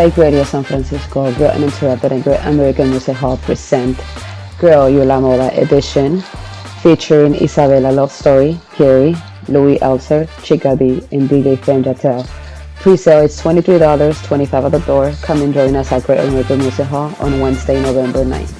Psych Radio San Francisco, Great Uninterrupted and Great American Music Hall present Girl You La Moda edition featuring Isabella Love Story, Carrie, Louis Elser, Chica B, and DJ Femme Jatel. Pre-sale is $23, 25 at the door. Come and join us at Great American Music Hall on Wednesday, November 9th.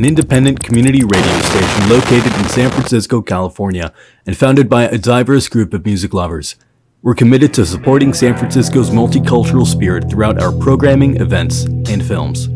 An independent community radio station located in San Francisco, California, and founded by a diverse group of music lovers. We're committed to supporting San Francisco's multicultural spirit throughout our programming, events, and films.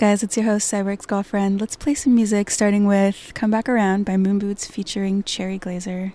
Guys? It's your host, Cyberx Girlfriend. Let's play some music, starting with Come Back Around by Moon Boots featuring Cherry Glazerr.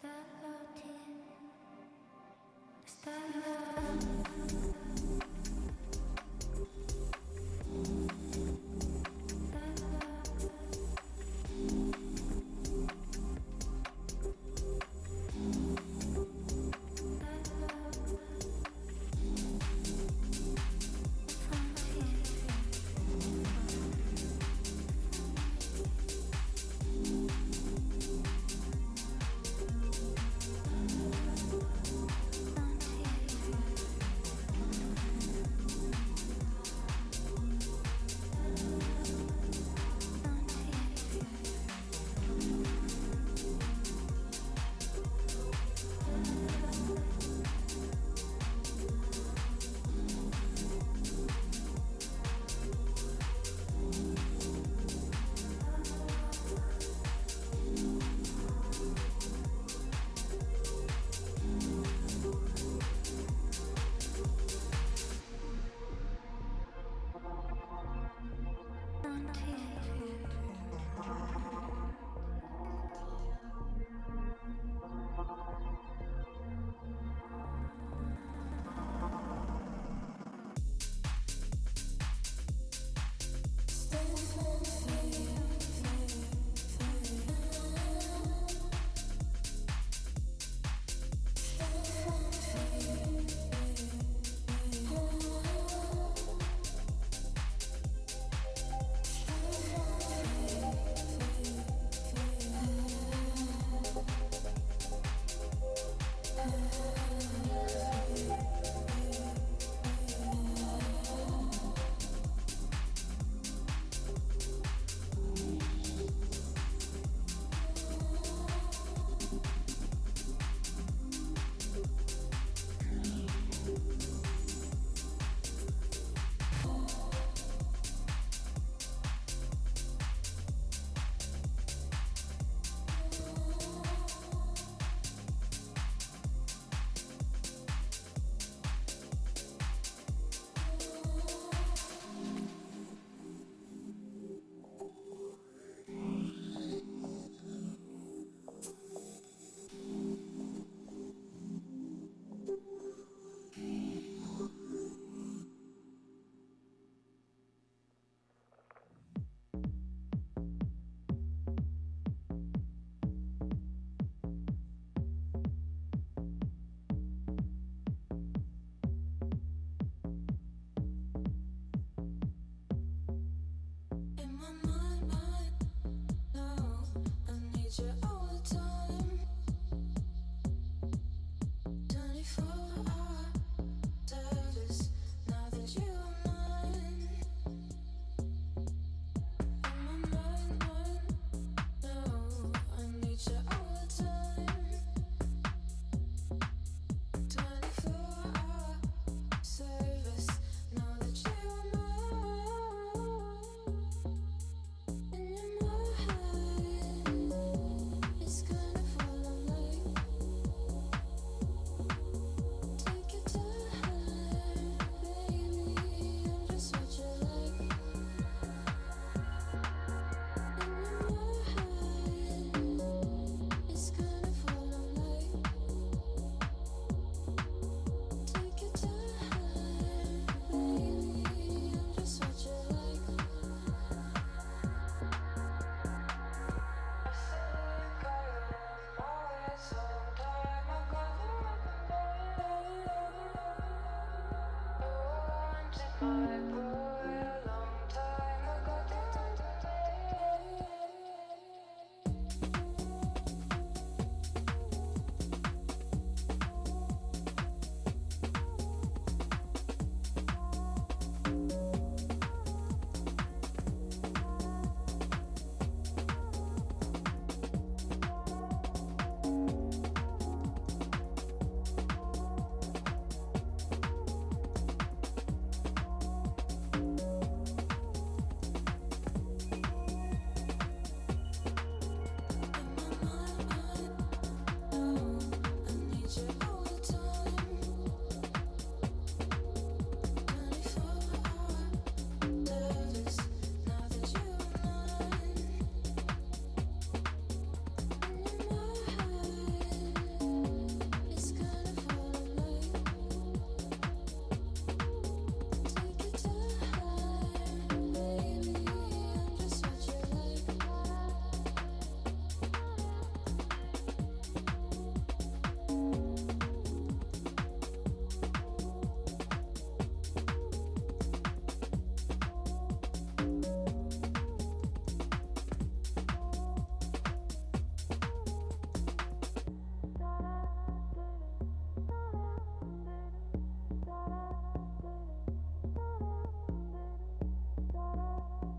Is that love,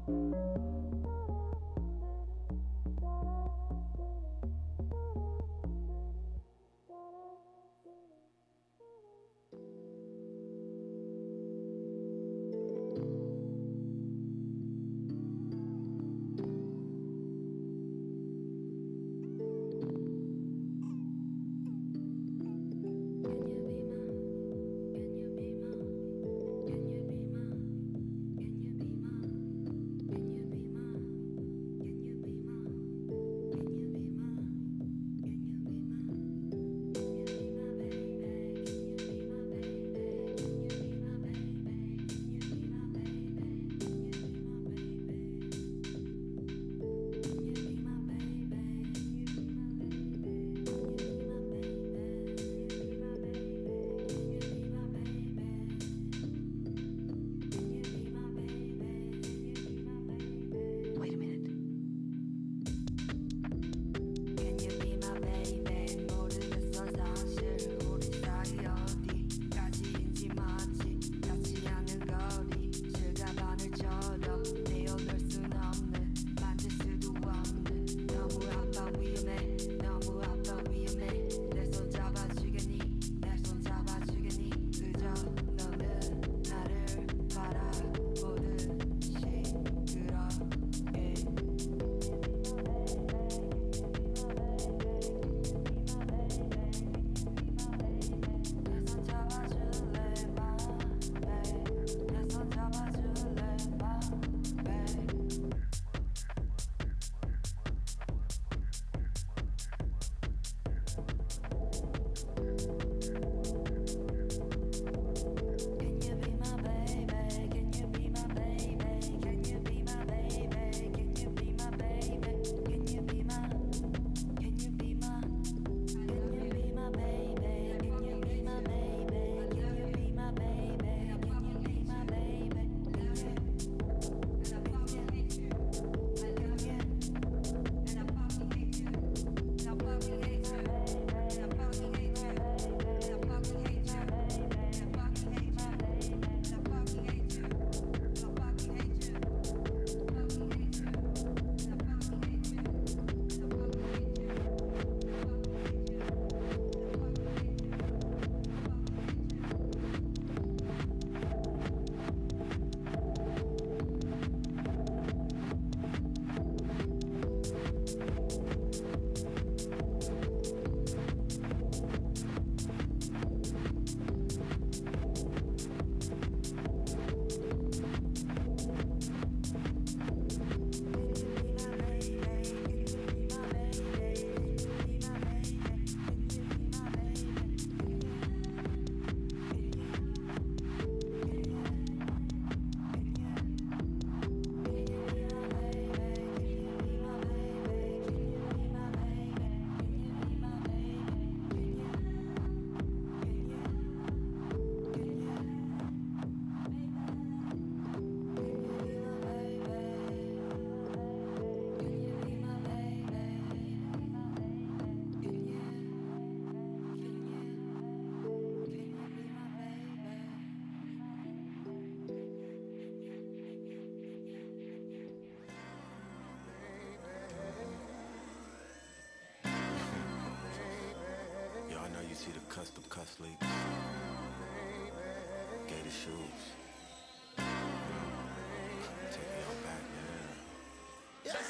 Can you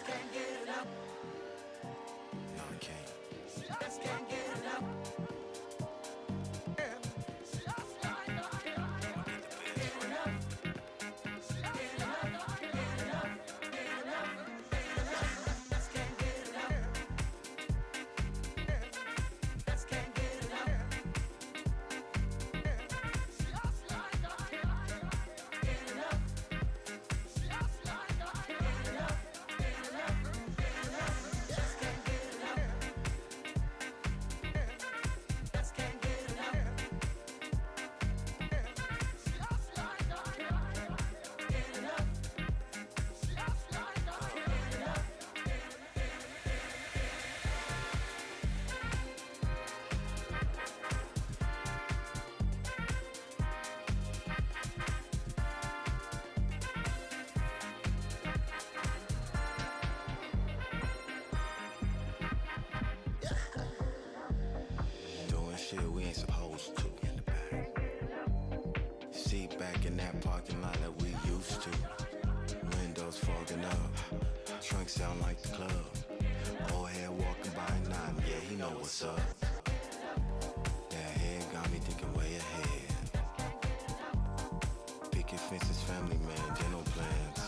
yeah. Just shit we ain't supposed to. Seat back in that parking lot that we used to. Windows fogging up. Trunk sound like the club. Old head walking by nine, Yeah, he know what's up. That head got me thinking way ahead. Picket fences, family man, general plans.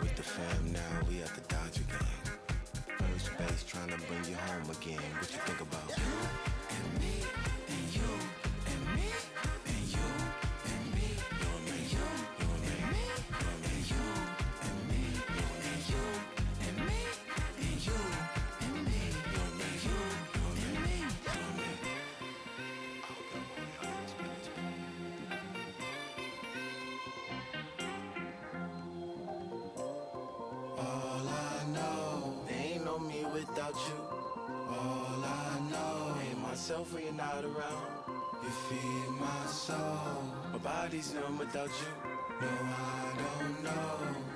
With the fam now, we at the Dodger game. First base trying to bring you home again. What you think about without you. All I know, ain't myself when you're not around. You feed my soul, my body's numb without you. No, I don't know.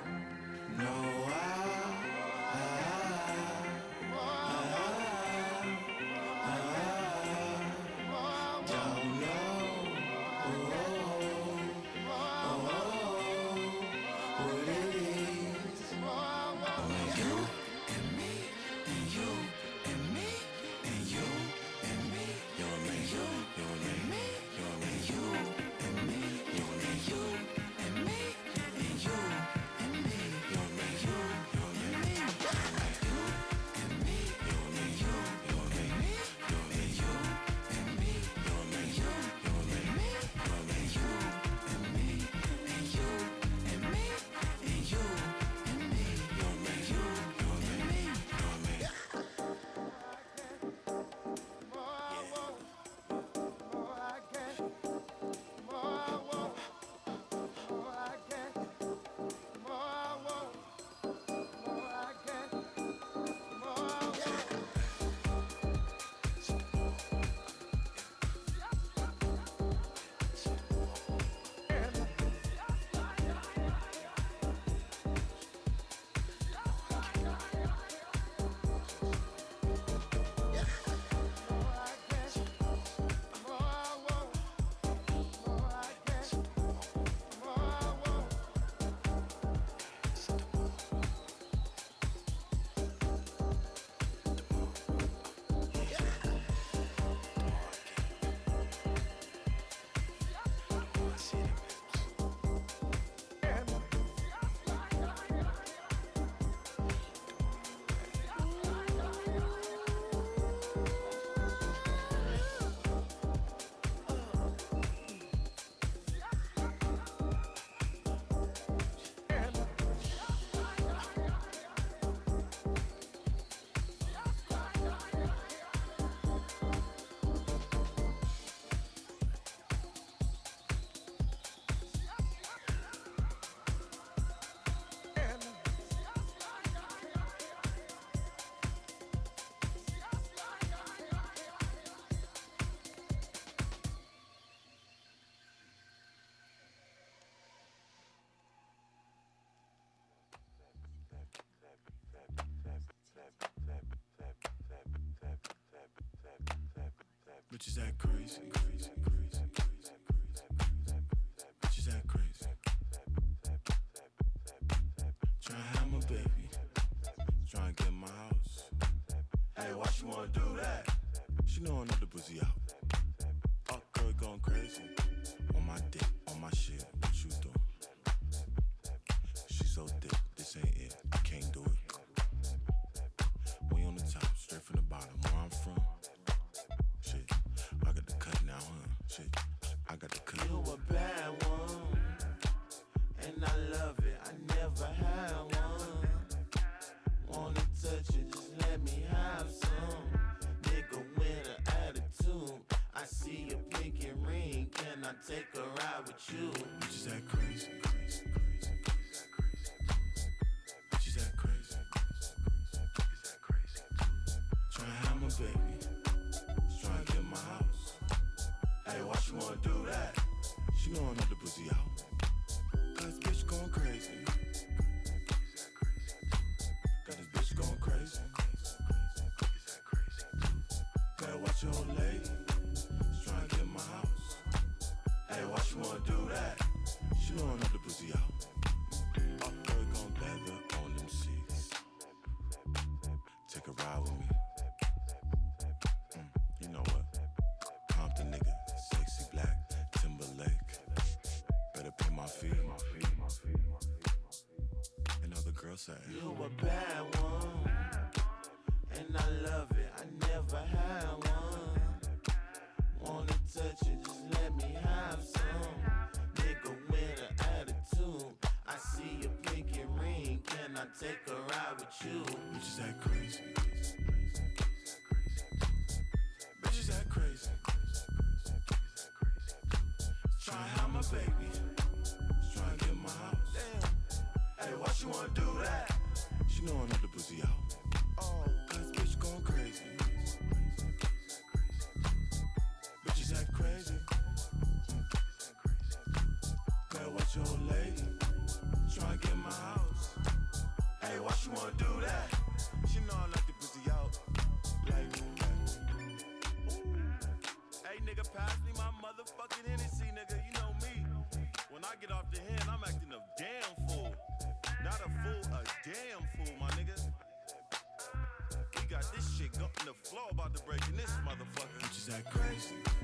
Bitches act crazy, crazy, crazy, crazy, crazy, crazy. Bitches act crazy. Try and have my baby. Try and get my house. Hey, why she wanna do that? She know another pussy out. a bad one. And I love it, I never had one. Wanna touch it, just let me have some. Nigga with an attitude. I see your pinky ring, can I take a ride with you? Bitches that crazy. Bitches that crazy. Try how my baby. all about to break in this motherfucker. Bitches act crazy.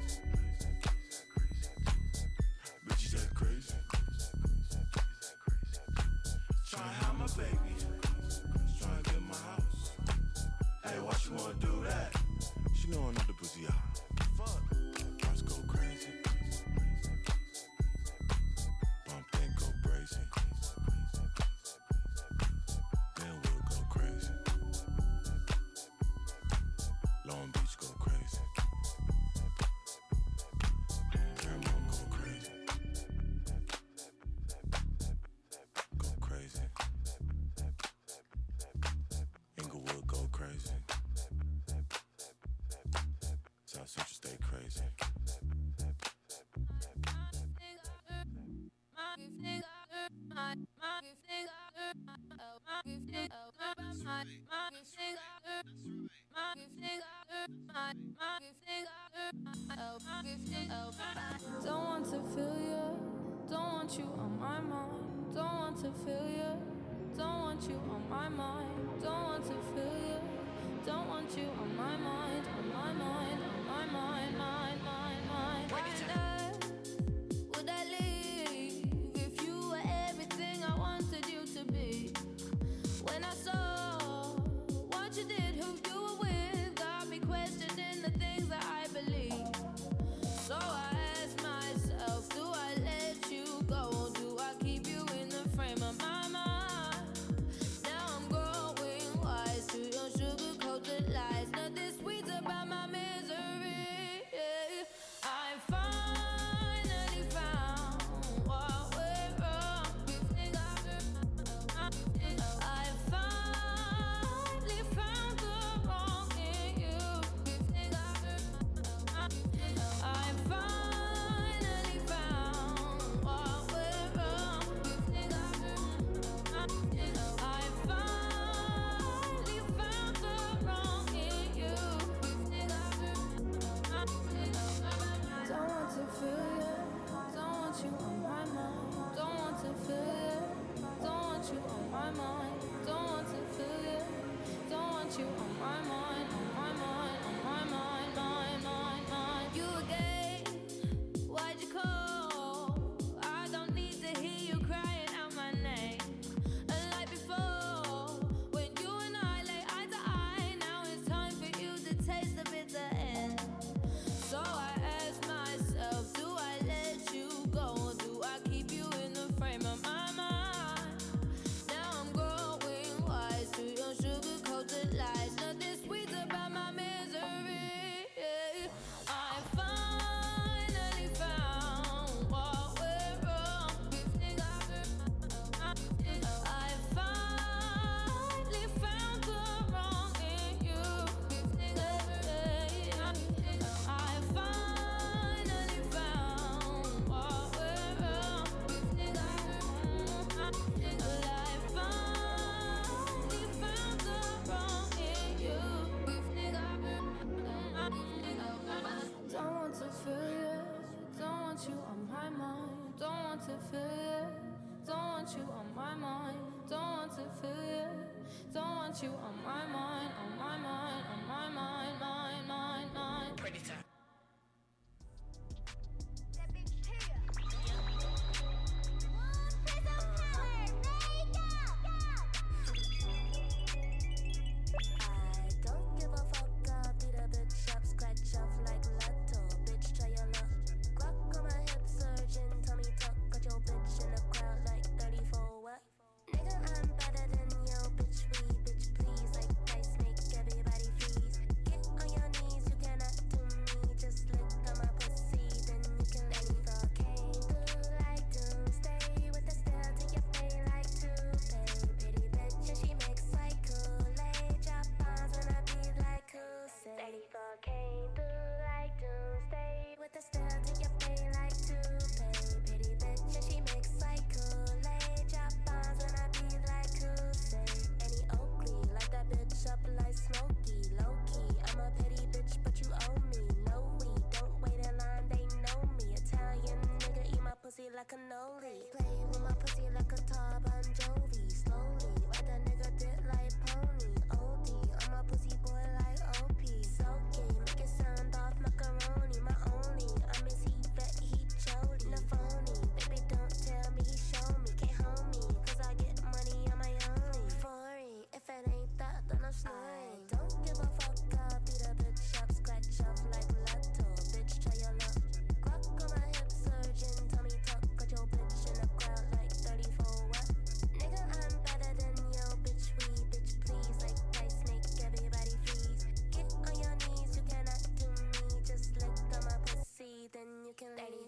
my mind. to with a style to your pain like toupee. Pretty bitch and she makes like Kool-Aid. Drop bombs when I be like Crusade. Annie Oakley, light that bitch up like Smokey. Low key, I'm a petty bitch, but you owe me. No, we don't wait in line, they know me. Italian nigga eat my pussy like a noli. Play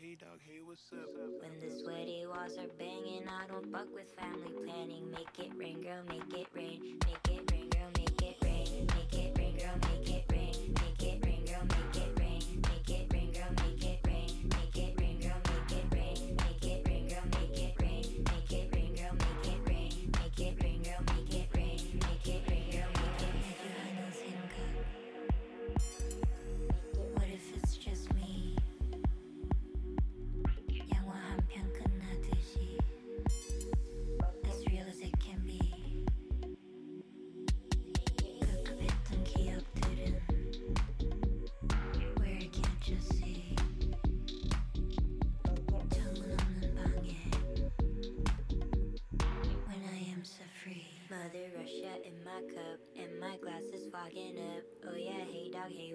hey dog, hey, what's up? When the sweaty walls are banging, I don't fuck with family planning. Make it rain, girl, make it rain, make it rain.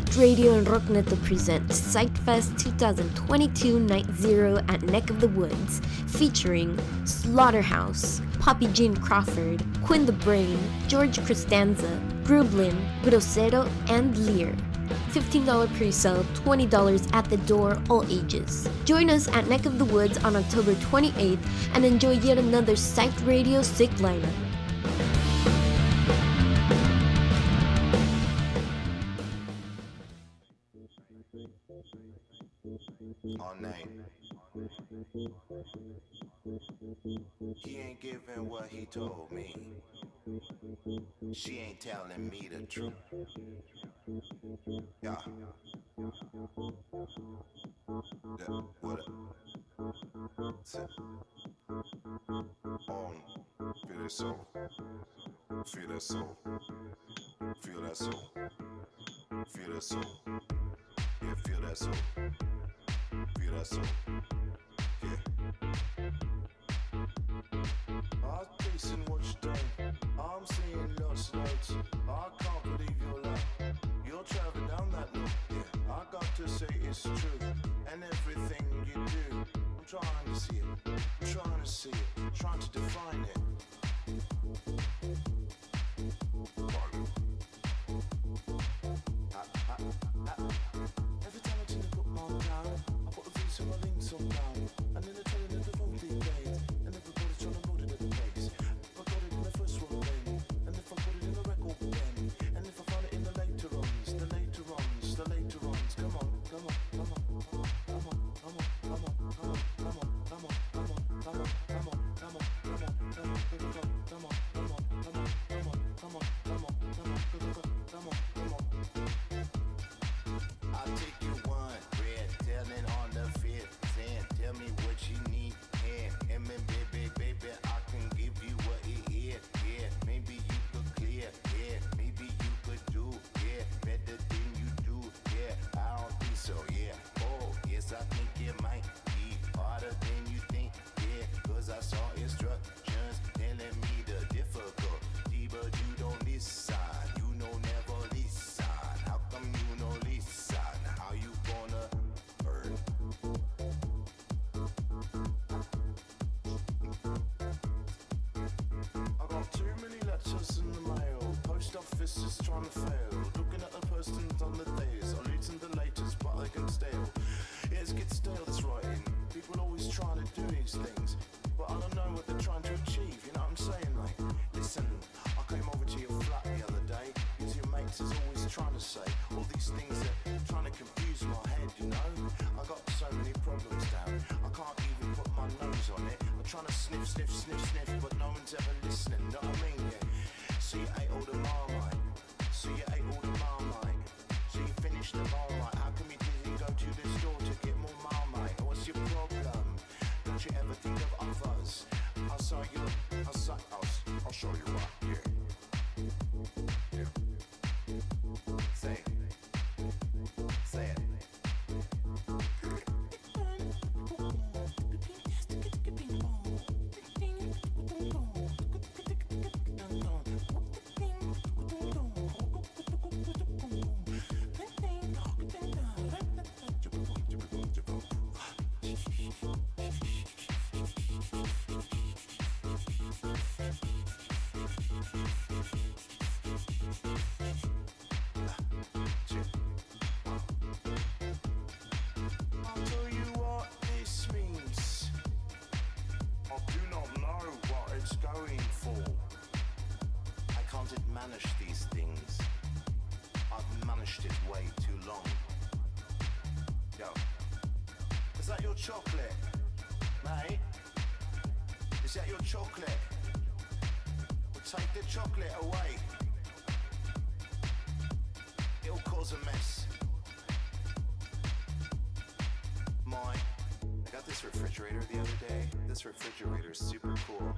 Psych Radio and Rockneto present Psychfest 2022 Night Zero at Neck of the Woods, featuring Slaughterhouse, Poppy Jean Crawford, Quinn the Brain, George Cristanza, Grublin, Grosero, and Lear. $15 pre sale, $20 at the door, all ages. Join us at Neck of the Woods on October 28th and enjoy yet another Psych Radio Sick lineup. She ain't telling me the truth. Yeah. yeah. What? On. Oh, feel that soul. Feel that soul. Feel that soul. Feel that soul. Yeah, feel that soul. Feel that soul. Office is trying to fail. Looking at the postings on the days. I'm reading the latest, but I can stale. Yeah, it's get stale, this writing. People always trying to do these things. But I don't know what they're trying to achieve, you know what I'm saying? Like, listen, I came over to your flat the other day. Cause your mates is always trying to say all these things that trying to confuse my head, you know? I got so many problems down. I can't even put my nose on it. I'm trying to sniff, sniff, sniff, sniff, pushed it way too long. Yo, is that your chocolate, mate? Is that your chocolate? Well, take the chocolate away. It'll cause a mess. My, I got this refrigerator the other day. This refrigerator is super cool.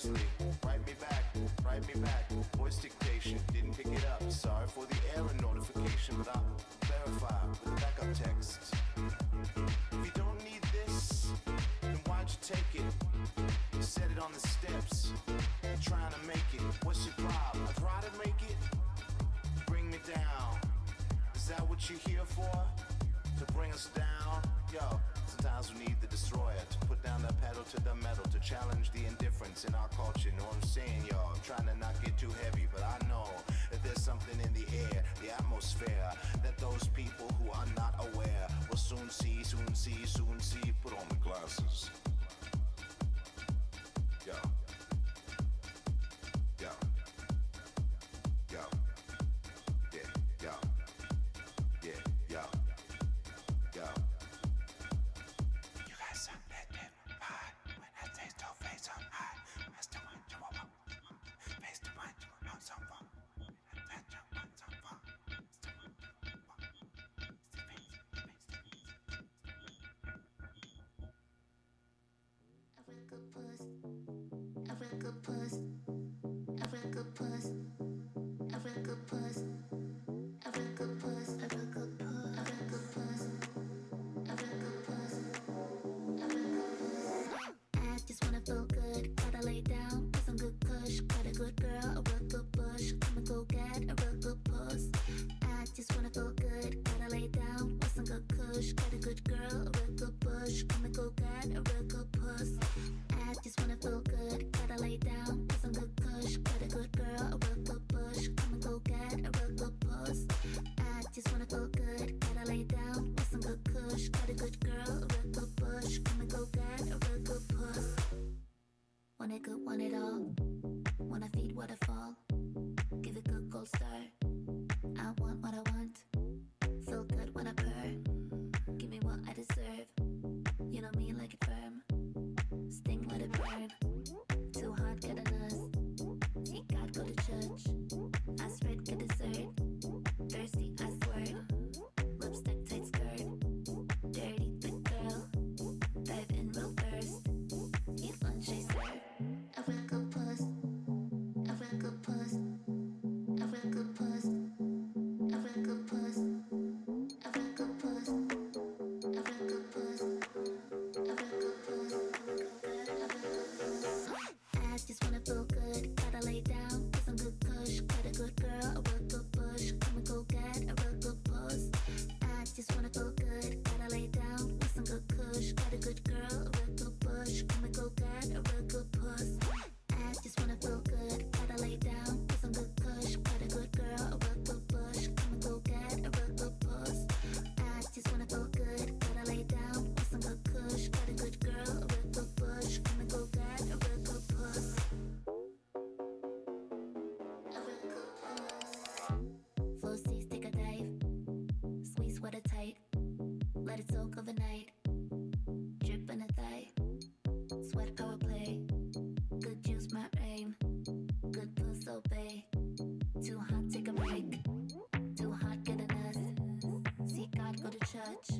seriously. atmosphere. A real good puss. A real good puss. A real good puss. touch?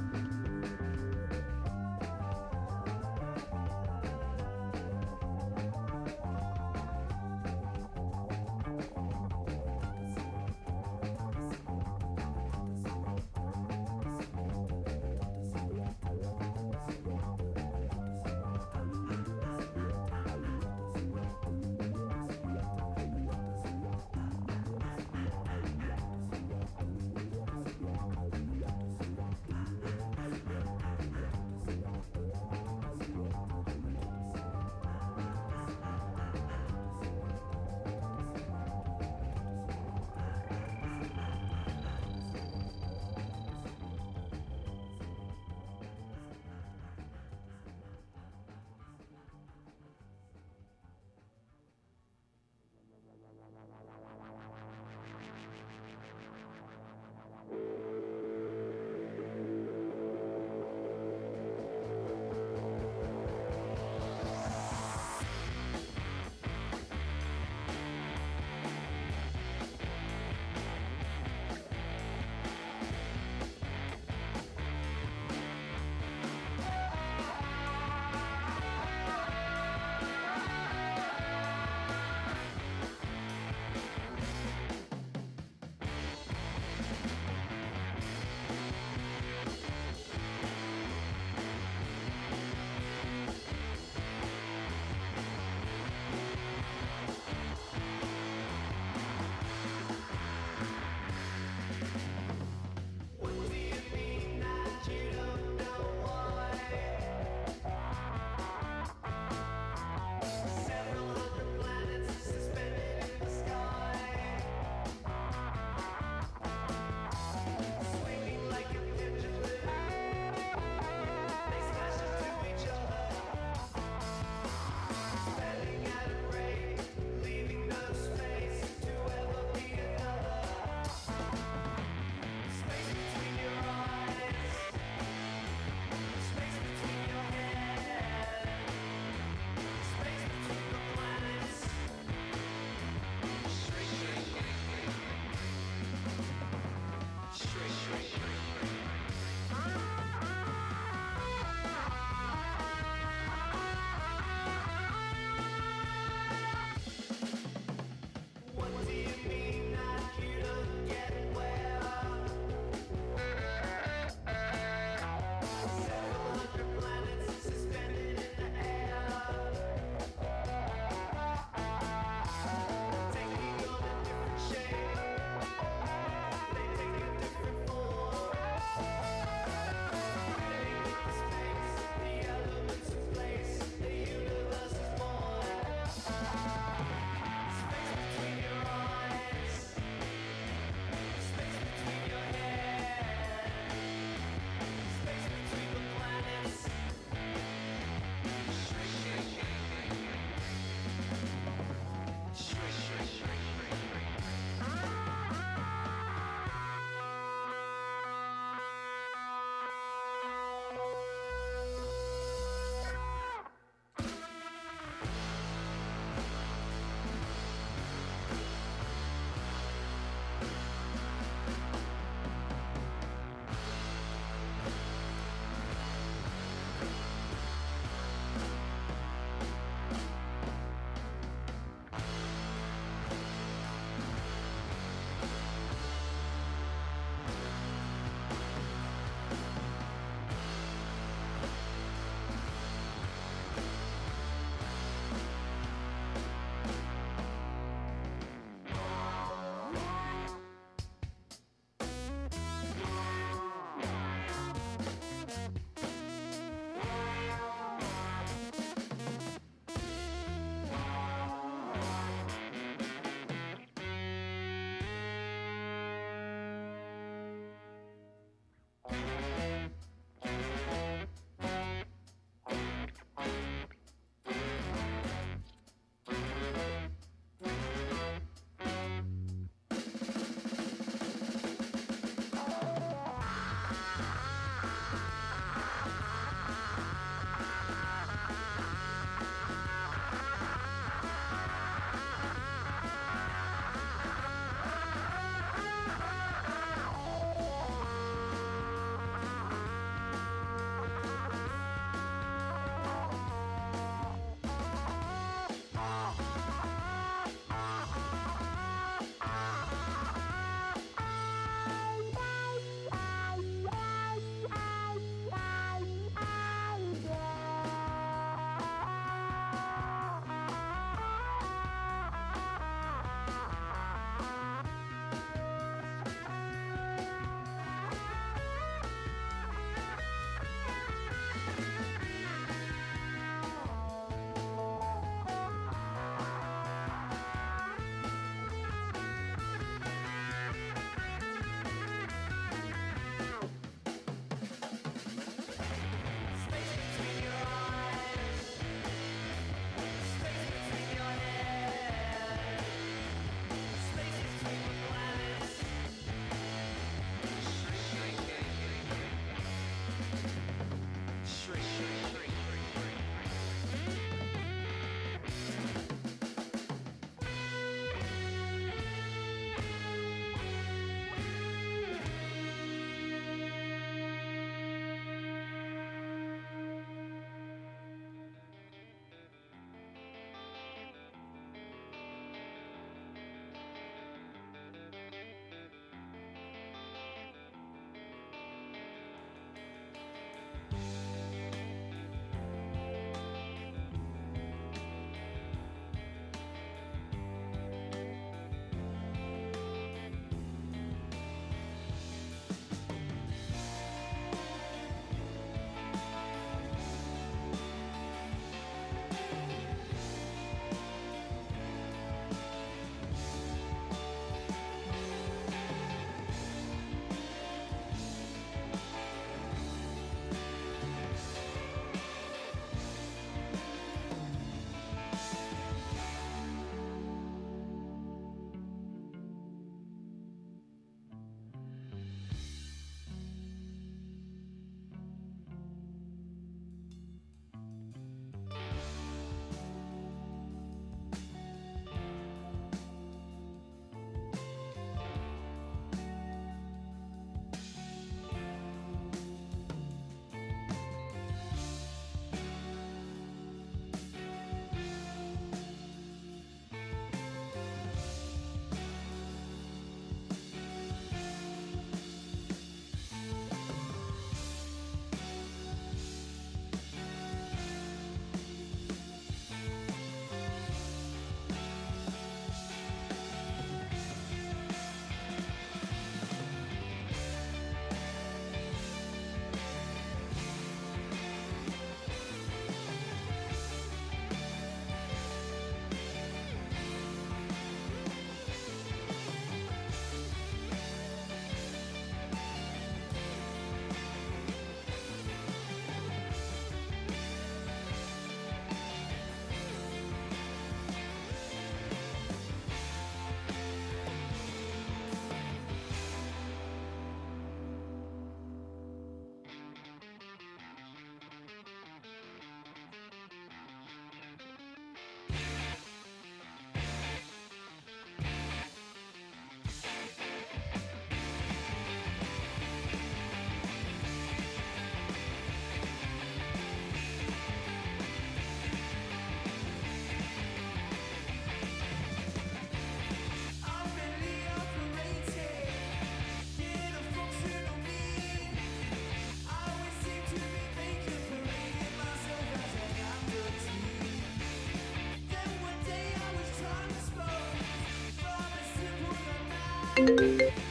So